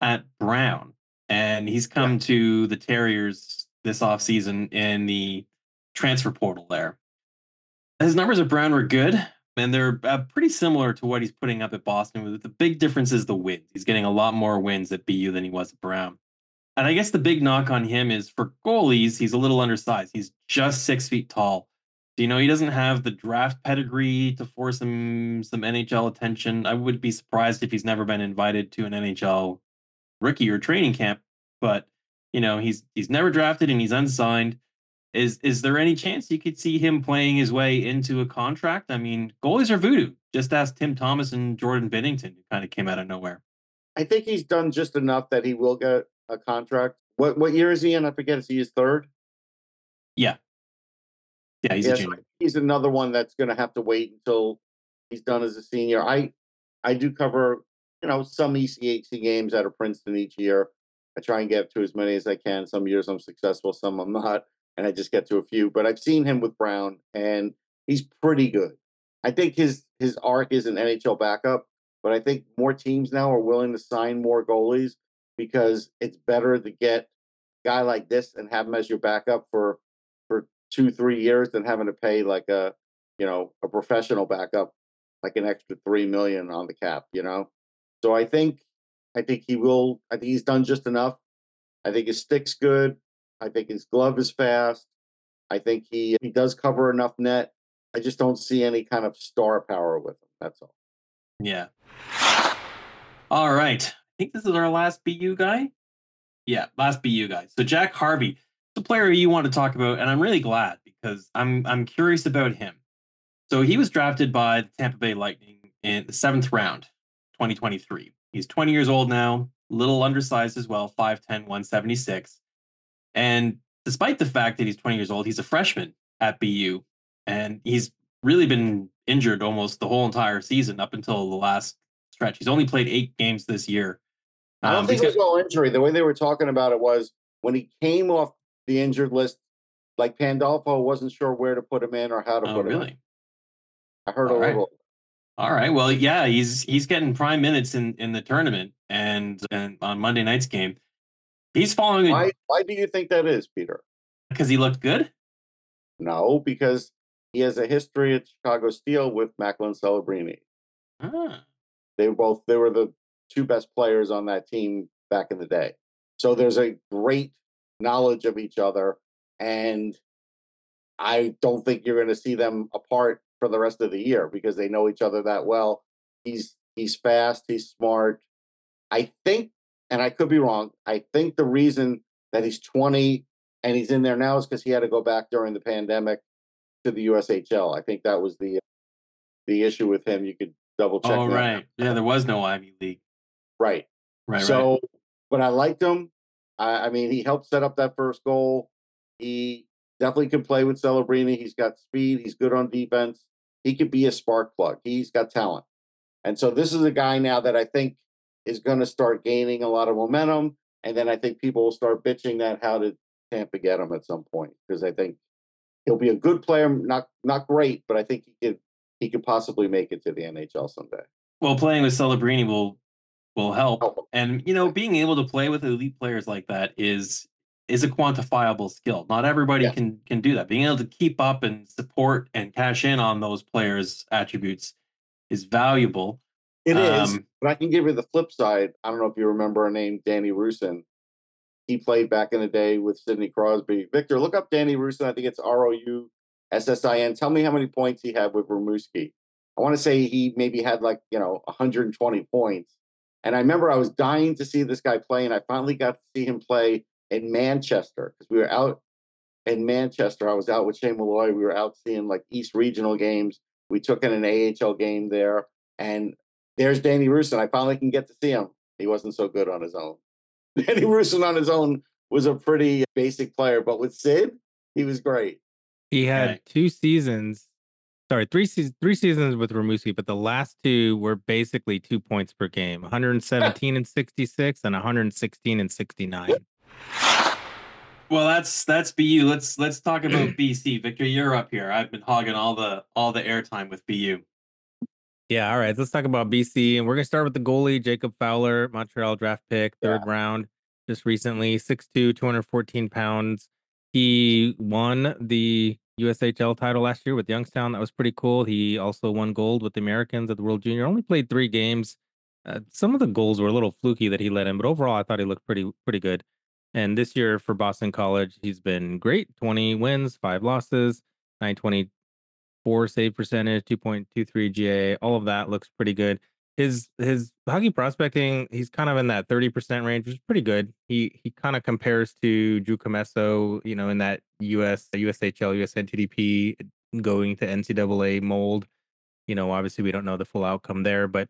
at Brown, and he's come to the Terriers this offseason in the transfer portal. There, his numbers at Brown were good, and they're uh, pretty similar to what he's putting up at Boston. With the big difference is the wins. He's getting a lot more wins at BU than he was at Brown. And I guess the big knock on him is for goalies, he's a little undersized. He's just six feet tall. Do you know, he doesn't have the draft pedigree to force him some NHL attention. I would be surprised if he's never been invited to an NHL rookie or training camp. But you know, he's he's never drafted and he's unsigned. Is is there any chance you could see him playing his way into a contract? I mean, goalies are voodoo. Just ask Tim Thomas and Jordan Binnington, who kind of came out of nowhere. I think he's done just enough that he will get a contract. What what year is he in? I forget. Is he his third? Yeah, Yeah, he's a Yes, junior. he's another one that's going to have to wait until he's done as a senior. I I do cover you know some ECAC games out of Princeton each year. I try and get to as many as I can. Some years I'm successful, some I'm not, and I just get to a few. But I've seen him with Brown, and he's pretty good. I think his his arc is an NHL backup, but I think more teams now are willing to sign more goalies because it's better to get a guy like this and have him as your backup for for two, three years than having to pay like a, you know, a professional backup like an extra three million on the cap, you know? So I think I think he will I think he's done just enough. I think his stick's good. I think his glove is fast. I think he he does cover enough net. I just don't see any kind of star power with him. That's all. Yeah. All right. I think this is our last BU guy. Yeah, last BU guy. So Jack Harvey, the player you want to talk about, and I'm really glad because I'm I'm curious about him. So he was drafted by the Tampa Bay Lightning in the seventh round, 2023. He's 20 years old now, little undersized as well, 5'10, 176. And despite the fact that he's 20 years old, he's a freshman at BU. And he's really been injured almost the whole entire season up until the last stretch. He's only played eight games this year. I don't Um, think it was all injury. The way they were talking about it was when he came off the injured list, like Pandolfo wasn't sure where to put him in or how to oh, put him in. really? I heard a All right. little. All right. Well, yeah, he's he's getting prime minutes in in the tournament and and on Monday night's game. He's following Why why do you think that is, Peter? because he looked good. No, because he has a history at Chicago Steel with Macklin Celebrini. Ah, They were both they were the two best players on that team back in the day. So there's a great knowledge of each other and I don't think you're going to see them apart for the rest of the year because they know each other that well. He's he's fast, he's smart. I think and I could be wrong. I think the reason that he's 20 and he's in there now is because he had to go back during the pandemic to the USHL. I think that was the the issue with him. You could double check. oh that. right. Yeah, there was no Ivy League. right. Right. so, right. but I liked him. I, I mean, he helped set up that first goal. He definitely can play with Celebrini. He's got speed. He's good on defense. He could be a spark plug. He's got talent. And so this is a guy now that I think is going to start gaining a lot of momentum. And then I think people will start bitching that how did Tampa get him at some point? Because I think he'll be a good player, not not great, but I think he could he could possibly make it to the NHL someday. Well, playing with Celebrini will will help. Help. And you know, being able to play with elite players like that is is a quantifiable skill. Not everybody Yeah. can can do that. Being able to keep up and support and cash in on those players' attributes is valuable. It is, Um, but I can give you the flip side. I don't know if you remember a name, Danny Roussin. He played back in the day with Sidney Crosby. Victor, look up Danny Roussin. I think it's R O U S S I N. Tell me how many points he had with Rimouski. I want to say he maybe had like, you know, 120 points. And I remember I was dying to see this guy play, and I finally got to see him play in Manchester because we were out in Manchester. I was out with Shane Malloy. We were out seeing like East Regional games. We took in an AHL game there, and there's Danny Roussin. I finally can get to see him. He wasn't so good on his own. Danny Roussin on his own was a pretty basic player, but with Sid, he was great. He had Right. two seasons, sorry, three seasons, three seasons with Rimouski, but the last two were basically two points per game 117 and 66 and 116 and 69. Well, that's that's BU. Let's let's talk about BC. Victor, you're up here. I've been hogging all the all the airtime with BU. Yeah, all right. Let's talk about BC. And we're going to start with the goalie, Jacob Fowler, Montreal draft pick, third round, just recently, 6'2, 214 pounds. He won the USHL title last year with Youngstown. That was pretty cool. He also won gold with the Americans at the World Junior. Only played three games. Uh, some of the goals were a little fluky that he let in, but overall, I thought he looked pretty pretty good. And this year for Boston College, he's been great. 20 wins, five losses, 924 save percentage, 2.23 GA, all of that looks pretty good. His his hockey prospecting, he's kind of in that 30% range, which is pretty good. He he kind of compares to Drew Comesso, you know, in that US USHL, USNTDP going to NCAA mold. You know, obviously we don't know the full outcome there, but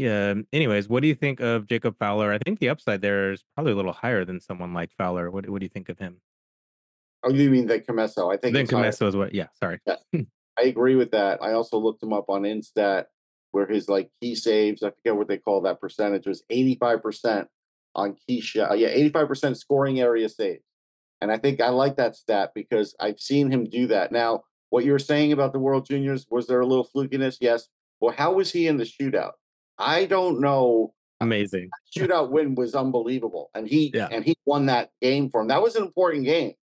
yeah. Um, anyways, what do you think of Jacob Fowler? I think the upside there is probably a little higher than someone like Fowler. What what do you think of him? Oh, you mean the Comesso? I think Then. Comesso is what? Yeah, sorry. Yeah. Hmm. I agree with that. I also looked him up on Instat where his like key saves, I forget what they call that percentage, was 85% on key shot. Uh, yeah, 85% scoring area saves. And I think I like that stat because I've seen him do that. Now, what you were saying about the World Juniors, was there a little flukiness? Yes. Well, how was he in the shootout? I don't know. Uh, Amazing. Shootout win was unbelievable. And he Yeah. and he won that game for him. That was an important game.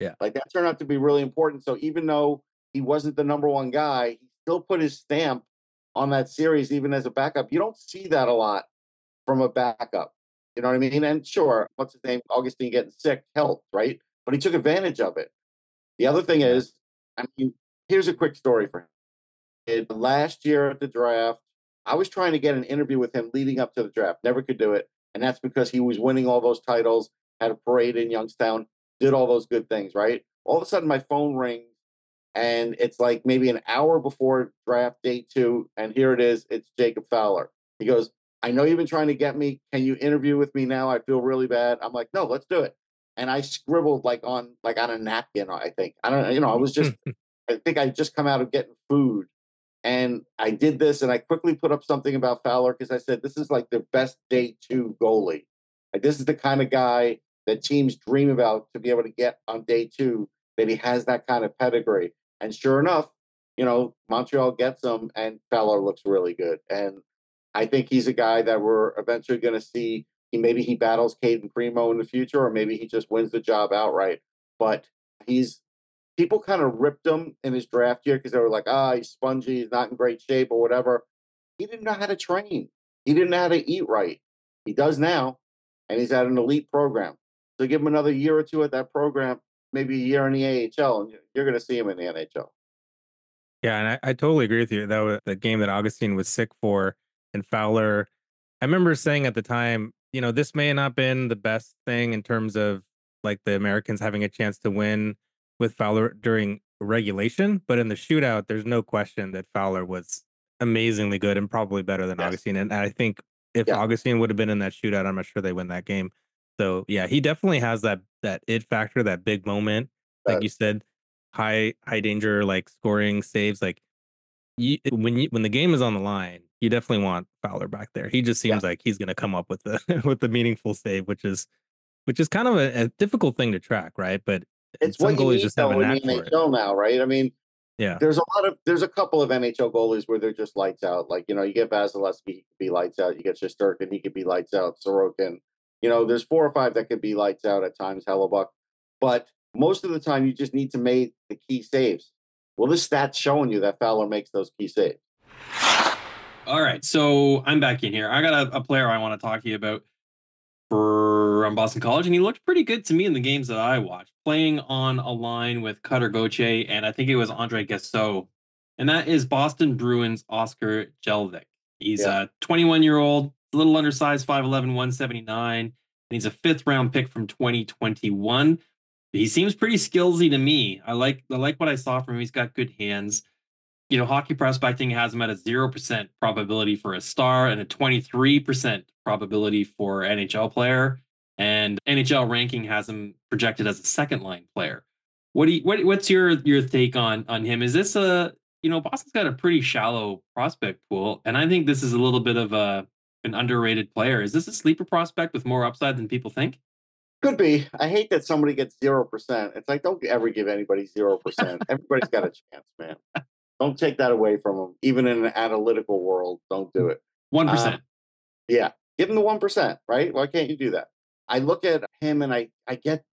Yeah. Like that turned out to be really important. So even though he wasn't the number one guy, he still put his stamp on that series, even as a backup. You don't see that a lot from a backup. You know what I mean? And sure, what's his name? Augustine getting sick helped, right? But he took advantage of it. The other thing is, I mean, here's a quick story for him. It, last year at the draft, I was trying to get an interview with him leading up to the draft. Never could do it. And that's because he was winning all those titles, had a parade in Youngstown, did all those good things, right? All of a sudden, my phone rings and it's like maybe an hour before draft day two. And here it is it's Jacob Fowler. He goes, I know you've been trying to get me. Can you interview with me now? I feel really bad. I'm like, no, let's do it. And I scribbled like on like on a napkin, I think. I don't you know, I was just I think I just come out of getting food. And I did this and I quickly put up something about Fowler because I said this is like the best day two goalie. Like this is the kind of guy that teams dream about to be able to get on day two, that he has that kind of pedigree. And sure enough, you know, Montreal gets him and Fowler looks really good. And I think he's a guy that we're eventually going to see. He maybe he battles Cayden Primeau in the future, or maybe he just wins the job outright. But he's people kind of ripped him in his draft year because they were like, ah, he's spongy, he's not in great shape, or whatever. He didn't know how to train. He didn't know how to eat right. He does now, and he's at an elite program. So give him another year or two at that program, maybe a year in the AHL, and you're going to see him in the NHL. Yeah, and I, I totally agree with you. That was the game that Augustine was sick for, and Fowler. I remember saying at the time, you know, this may not been the best thing in terms of like the Americans having a chance to win with Fowler during regulation, but in the shootout, there's no question that Fowler was amazingly good and probably better than Yes. Augustine. And I think if Yeah. Augustine would have been in that shootout, I'm not sure they win that game. So yeah, he definitely has that that it factor, that big moment, like Does. you said, high high danger, like scoring saves. Like you, when you when the game is on the line, you definitely want Fowler back there. He just seems like he's going to come up with the with the meaningful save, which is which is kind of a, a difficult thing to track, right? But It's some what you goalies need just have a though in the for it. NHL now, right? I mean, Yeah, there's a lot of there's a couple of NHL goalies where they're just lights out. Like you know, you get Vasilevskiy, he could be lights out. You get Shesterkin, he could be lights out. Sorokin, you know, there's four or five that could be lights out at times. Hellebuyck, but most of the time you just need to make the key saves. Well, this stat's showing you that Fowler makes those key saves. All right, so I'm back in here. I got a, a player I want to talk to you about from um, Boston College, and he looked pretty good to me in the games that I watched, playing on a line with Cutter Gauthier and I think it was Andre Gasseau, and that is Boston Bruins Oskar Jellvik. He's Yeah. a 21 year old, a little undersized, 5'11, 179, and he's a fifth round pick from 2021. He seems pretty skillsy to me. I like I like what I saw from him. He's got good hands you know, hockey prospecting has him at a 0% probability for a star and a 23% probability for NHL player. And NHL ranking has him projected as a second line player. What do you, what, what's your your take on on him? Is this a you know Boston's got a pretty shallow prospect pool, and I think this is a little bit of a an underrated player. Is this a sleeper prospect with more upside than people think? Could be. I hate that somebody gets zero percent. It's like don't ever give anybody zero percent. Everybody's got a chance, man. Don't take that away from them. Even in an analytical world, don't do it. One um, percent. Yeah, give him the one percent, right? Why can't you do that? I look at him and I I get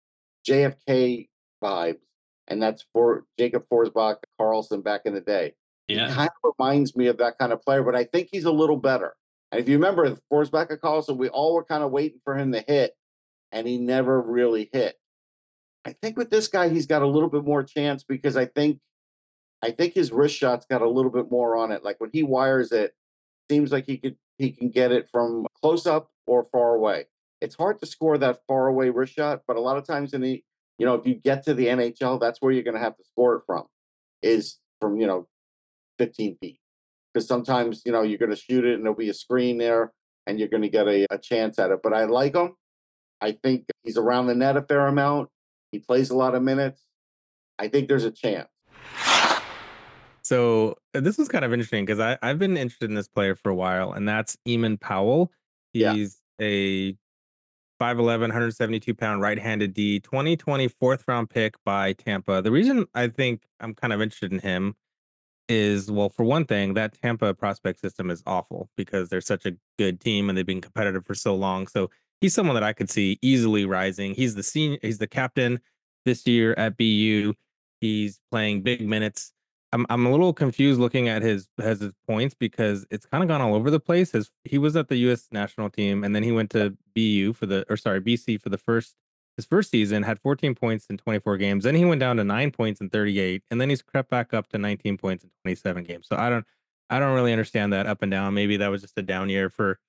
JFK vibes, and that's for Jacob Forsbacka, Karlsson back in the day. yeah. Kind of reminds me of that kind of player, but I think he's a little better. And if you remember Forsbach and Karlsson, we all were kind of waiting for him to hit, and he never really hit. I think with this guy, he's got a little bit more chance because I think I think his wrist shot's got a little bit more on it. Like when he wires it, seems like he could he can get it from close up or far away. It's hard to score that far away wrist shot, but a lot of times in the you know if you get to the NHL, that's where you're going to have to score it from, is from you know 15 feet. Because sometimes you know you're going to shoot it and there'll be a screen there, and you're going to get a, a chance at it. But I like him. I think he's around the net a fair amount. He plays a lot of minutes. I think there's a chance. So uh, this was kind of interesting because I I've been interested in this player for a while, and that's Eamon Powell. Yeah. He's a 5'11, 172 pound right handed D, 2020 fourth round pick by Tampa. The reason I think I'm kind of interested in him is well, for one thing, that Tampa prospect system is awful because they're such a good team and they've been competitive for so long. So he's someone that I could see easily rising. He's the senior, he's the captain. this year at BU. He's playing big minutes. I'm I'm a little confused looking at his has his points because it's kind of gone all over the place. His he was at the U.S. national team and then he went to BU for the or sorry BC for the first his first season had 14 points in 24 games. Then he went down to nine points in 38, and then he's crept back up to 19 points in 27 games. So I don't I don't really understand that up and down. Maybe that was just a down year for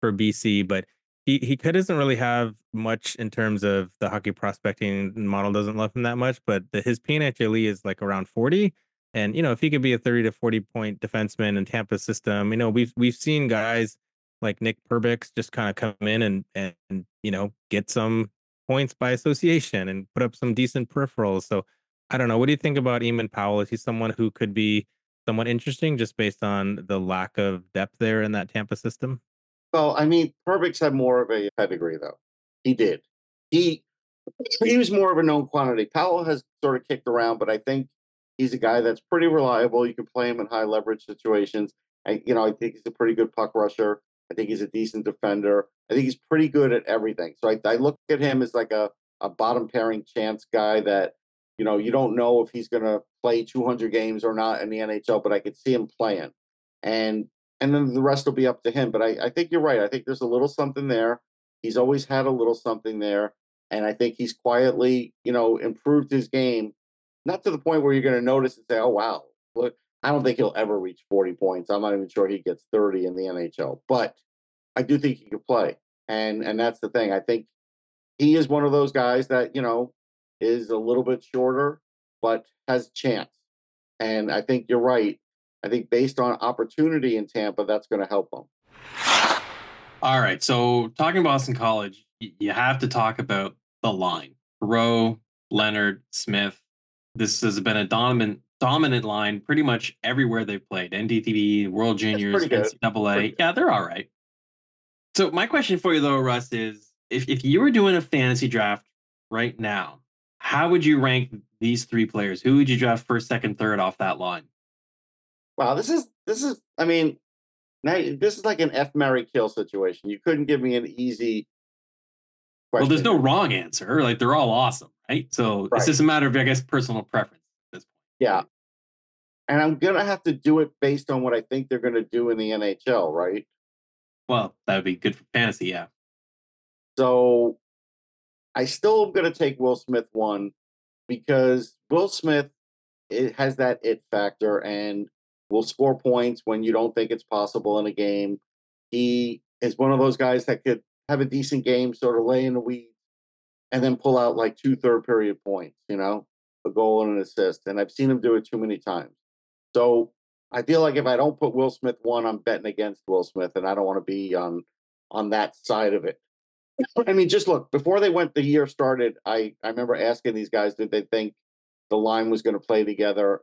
for BC, but he he doesn't really have much in terms of the hockey prospecting model doesn't love him that much, but the, his PNHLE is like around 40. And you know, if he could be a 30 to 40 point defenseman in Tampa system, you know, we've we've seen guys like Nick Perbix just kind of come in and and you know get some points by association and put up some decent peripherals. So I don't know. What do you think about Eamon Powell? Is he someone who could be somewhat interesting just based on the lack of depth there in that Tampa system? Well, I mean, Perbix had more of a pedigree, though. He did. He he was more of a known quantity. Powell has sort of kicked around, but I think he's a guy that's pretty reliable. You can play him in high leverage situations. I, you know, I think he's a pretty good puck rusher. I think he's a decent defender. I think he's pretty good at everything. So I, I look at him as like a, a bottom pairing chance guy that, you know, you don't know if he's going to play 200 games or not in the NHL, but I could see him playing. And and then the rest will be up to him. But I, I think you're right. I think there's a little something there. He's always had a little something there. And I think he's quietly, you know, improved his game, not to the point where you're going to notice and say, oh, wow, look, I don't think he'll ever reach 40 points. I'm not even sure he gets 30 in the NHL, but I do think he could play. And and that's the thing. I think he is one of those guys that, you know, is a little bit shorter, but has chance. And I think you're right. I think based on opportunity in Tampa, that's going to help them. All right. So talking Boston College, you have to talk about the line. Rowe, Leonard, Smith. This has been a dominant dominant line pretty much everywhere they've played. NTDP, World Juniors, NCAA. Yeah, they're all right. So my question for you though, Russ, is if, if you were doing a fantasy draft right now, how would you rank these three players? Who would you draft first, second, third off that line? Wow, this is this is. I mean, now this is like an F Mary kill situation. You couldn't give me an easy. Question. Well, there's no wrong answer. Like they're all awesome, right? So right. it's just a matter of, I guess, personal preference at this point. Yeah, and I'm gonna have to do it based on what I think they're gonna do in the NHL, right? Well, that would be good for fantasy, yeah. So I still am gonna take Will Smith one because Will Smith it has that it factor and will score points when you don't think it's possible in a game. He is one of those guys that could have a decent game, sort of lay in the weeds, and then pull out like two third period points, you know, a goal and an assist. And I've seen him do it too many times. So I feel like if I don't put Will Smith one, I'm betting against Will Smith, and I don't want to be on on that side of it. I mean, just look before they went. The year started. I I remember asking these guys, did they think the line was going to play together?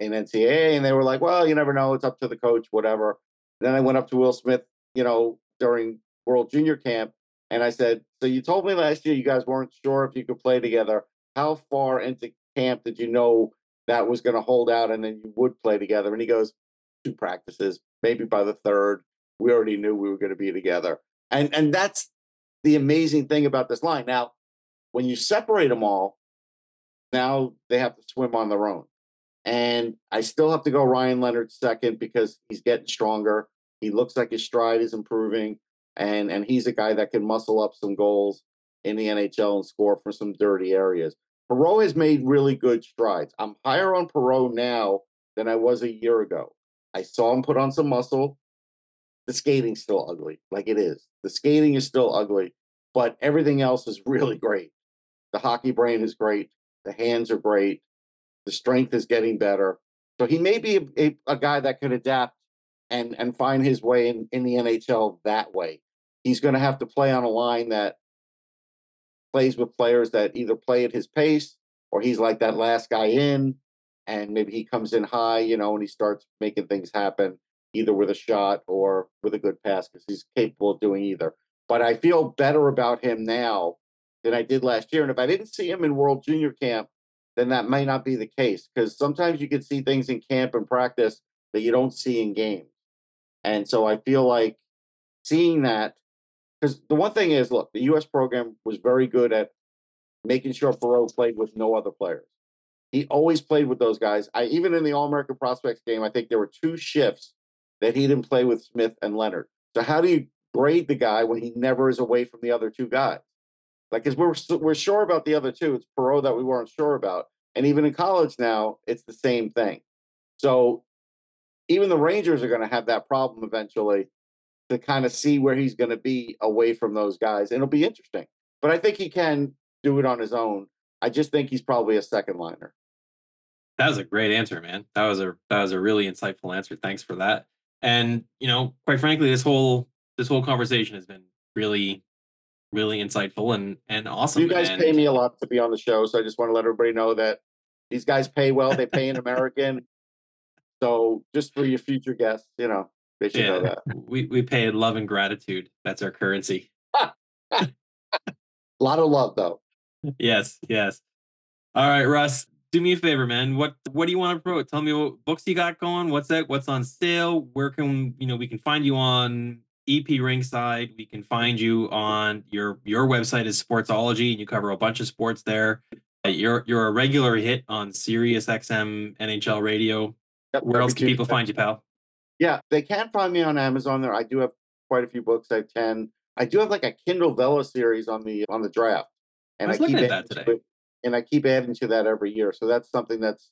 in NCAA, and they were like, "Well, you never know. It's up to the coach, whatever." Then I went up to Will Smith, you know, during World Junior Camp, and I said, "So you told me last year you guys weren't sure if you could play together. How far into camp did you know that was going to hold out, and then you would play together?" And he goes, two practices, maybe by the third, we already knew we were going to be together." And and that's the amazing thing about this line. Now, when you separate them all, now they have to swim on their own. And I still have to go Ryan Leonard second because he's getting stronger. He looks like his stride is improving, and and he's a guy that can muscle up some goals in the NHL and score from some dirty areas. Perreault has made really good strides. I'm higher on Perreault now than I was a year ago. I saw him put on some muscle. The skating's still ugly, like it is. The skating is still ugly, but everything else is really great. The hockey brain is great. The hands are great. The strength is getting better. So he may be a, a, a guy that could adapt and and find his way in, in the NHL that way. He's going to have to play on a line that plays with players that either play at his pace or he's like that last guy in and maybe he comes in high, you know, and he starts making things happen either with a shot or with a good pass because he's capable of doing either. But I feel better about him now than I did last year. And if I didn't see him in World Junior Camp, then that may not be the case because sometimes you can see things in camp and practice that you don't see in games. And so I feel like seeing that, because the one thing is, look, the U.S. program was very good at making sure Perreault played with no other players. He always played with those guys. I even in the All American Prospects game, I think there were two shifts that he didn't play with Smith and Leonard. So how do you grade the guy when he never is away from the other two guys? Like, because we're we're sure about the other two. It's Perreault that we weren't sure about, and even in college now, it's the same thing. So even the Rangers are going to have that problem eventually to kind of see where he's going to be away from those guys. It'll be interesting. But I think he can do it on his own. I just think he's probably a second liner. That was a great answer, man. That was a that was a really insightful answer. Thanks for that. And you know, quite frankly, this whole this whole conversation has been really, really insightful and and awesome. You guys and, pay me a lot to be on the show, so I just want to let everybody know that these guys pay well. They pay in American. So just for your future guests, you know, they should yeah, know that. We we pay in love and gratitude. That's our currency. A lot of love, though. yes, yes. All right, Russ. Do me a favor, man. What what do you want to promote? Tell me what books you got going. What's that? What's on sale? Where can you know we can find you on EP Rinkside? We can find you on your your website is Sportsology, and you cover a bunch of sports there. You're you're a regular hit on Sirius XM NHL Radio. Yep, Where else can people find you, pal? Yeah, they can find me on Amazon. There, I do have quite a few books. I have ten. I do have like a Kindle Vella series on the on the draft, and I was keep at adding that to today. it, and I keep adding to that every year. So that's something that's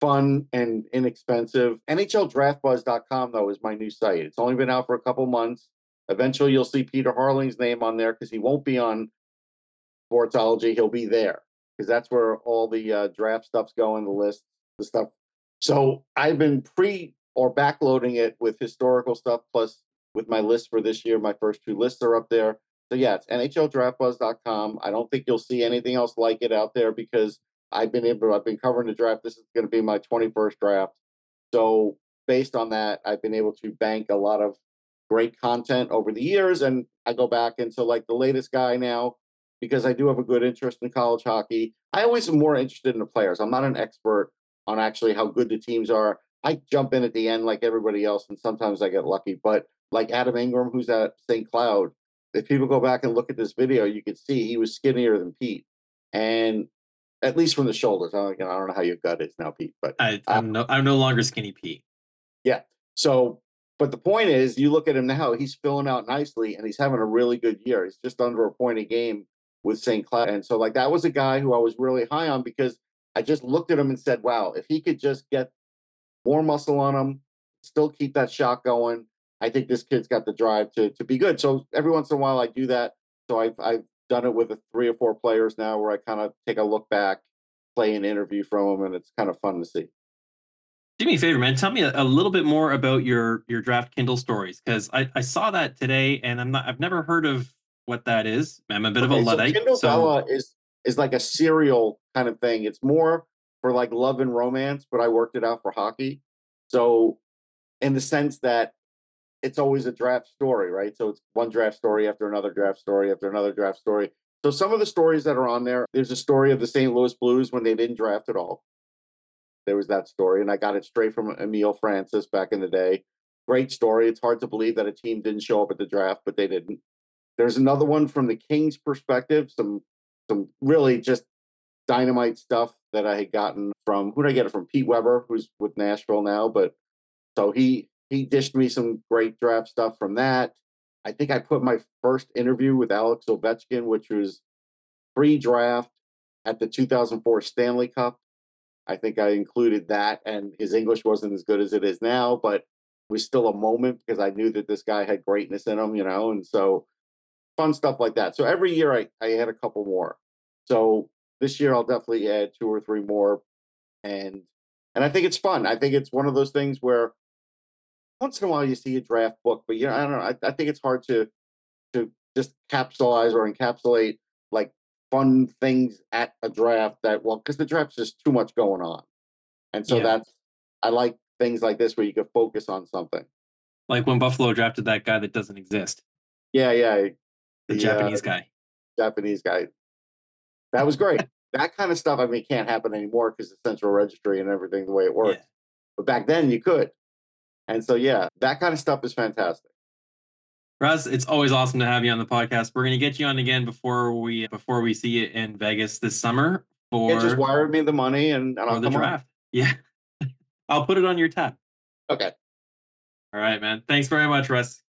fun and inexpensive. NHLDraftBuzz.com though is my new site. It's only been out for a couple months. Eventually, you'll see Peter Harling's name on there because he won't be on Sportsology. He'll be there because that's where all the uh, draft stuff's going, the list, the stuff. So I've been pre or backloading it with historical stuff plus with my list for this year. My first two lists are up there. So yeah, it's NHLDraftBuzz.com. I don't think you'll see anything else like it out there because I've been able. I've been covering the draft. This is going to be my 21st draft. So based on that, I've been able to bank a lot of great content over the years, and I go back into like the latest guy now because I do have a good interest in college hockey. I always am more interested in the players. I'm not an expert on actually how good the teams are. I jump in at the end like everybody else, and sometimes I get lucky. But like Adam Ingram, who's at St. Cloud, if people go back and look at this video, you can see he was skinnier than Pete, and at least from the shoulders. I don't, I don't know how your gut is now, Pete, but I, uh I'm no I'm no longer skinny Pete. Yeah. So. But the point is, you look at him now; he's filling out nicely, and he's having a really good year. He's just under a point a game with St. Cloud, and so like that was a guy who I was really high on because I just looked at him and said, "Wow, if he could just get more muscle on him, still keep that shot going, I think this kid's got the drive to to be good." So every once in a while, I do that. So I've I've done it with a three or four players now, where I kind of take a look back, play an interview from them, and it's kind of fun to see. Do me a favor, man. Tell me a, a little bit more about your your draft Kindle stories because I, I saw that today and I'm not I've never heard of what that is. I'm a bit of a Okay, so luddite. Kindle so- is is like a serial kind of thing. It's more for like love and romance, but I worked it out for hockey. So, in the sense that it's always a draft story, right? So it's one draft story after another draft story after another draft story. So some of the stories that are on there, there's a story of the St. Louis Blues when they didn't draft at all. There was that story, and I got it straight from Emile Francis back in the day. Great story. It's hard to believe that a team didn't show up at the draft, but they didn't. There's another one from the Kings' perspective. Some some really just dynamite stuff that I had gotten from who did I get it from? Pete Weber, who's with Nashville now. But so he he dished me some great draft stuff from that. I think I put my first interview with Alex Ovechkin, which was pre-draft at the 2004 Stanley Cup. I think I included that, and his English wasn't as good as it is now, but was still a moment because I knew that this guy had greatness in him, you know, and so fun stuff like that. So every year I, I had a couple more. So this year I'll definitely add two or three more, and and I think it's fun. I think it's one of those things where once in a while you see a draft book, but you know, I don't know. I, I think it's hard to to just capsulize or encapsulate like fun things at a draft that well because the draft's just too much going on, and so Yeah. that's I like things like this where you can focus on something. like when Buffalo drafted that guy that doesn't exist, Yeah, yeah, the, The, uh, Japanese guy. Japanese guy. That was great. that kind of stuff, I mean, can't happen anymore because the central registry and everything the way it works. Yeah. But back then you could. And so, yeah, that kind of stuff is fantastic. Russ, it's always awesome to have you on the podcast. We're gonna get you on again before we before we see you in Vegas this summer for Yeah, just wire me the money and, and I'll the come on. draft. Yeah. I'll put it on your tab. Okay. All right, man. Thanks very much, Russ.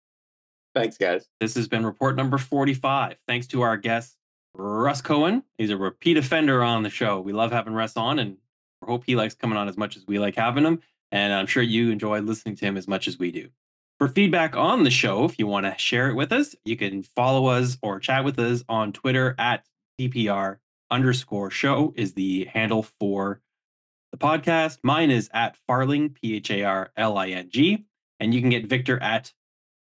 Thanks, guys. This has been report number 45. Thanks to our guest, Russ Cohen. He's a repeat offender on the show. We love having Russ on and we hope he likes coming on as much as we like having him. And I'm sure you enjoy listening to him as much as we do. For feedback on the show, if you want to share it with us, you can follow us or chat with us on Twitter at DPR underscore show is the handle for the podcast. Mine is at Farling, P H A R L I N G. And you can get Victor at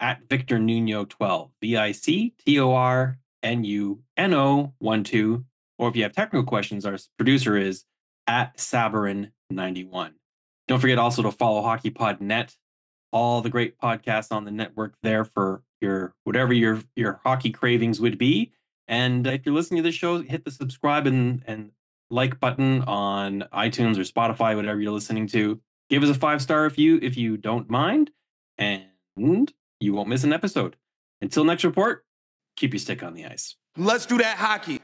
at Victor Nuno 12, V I C T O R N U N O 1 2. Or if you have technical questions, our producer is at Sabourin 91. Don't forget also to follow HockeyPod.net, all the great podcasts on the network there for your whatever your your hockey cravings would be. And if you're listening to this show, hit the subscribe and, and like button on iTunes or Spotify, whatever you're listening to. Give us a five star if you if you don't mind. And you won't miss an episode. Until next report, keep your stick on the ice. Let's do that hockey.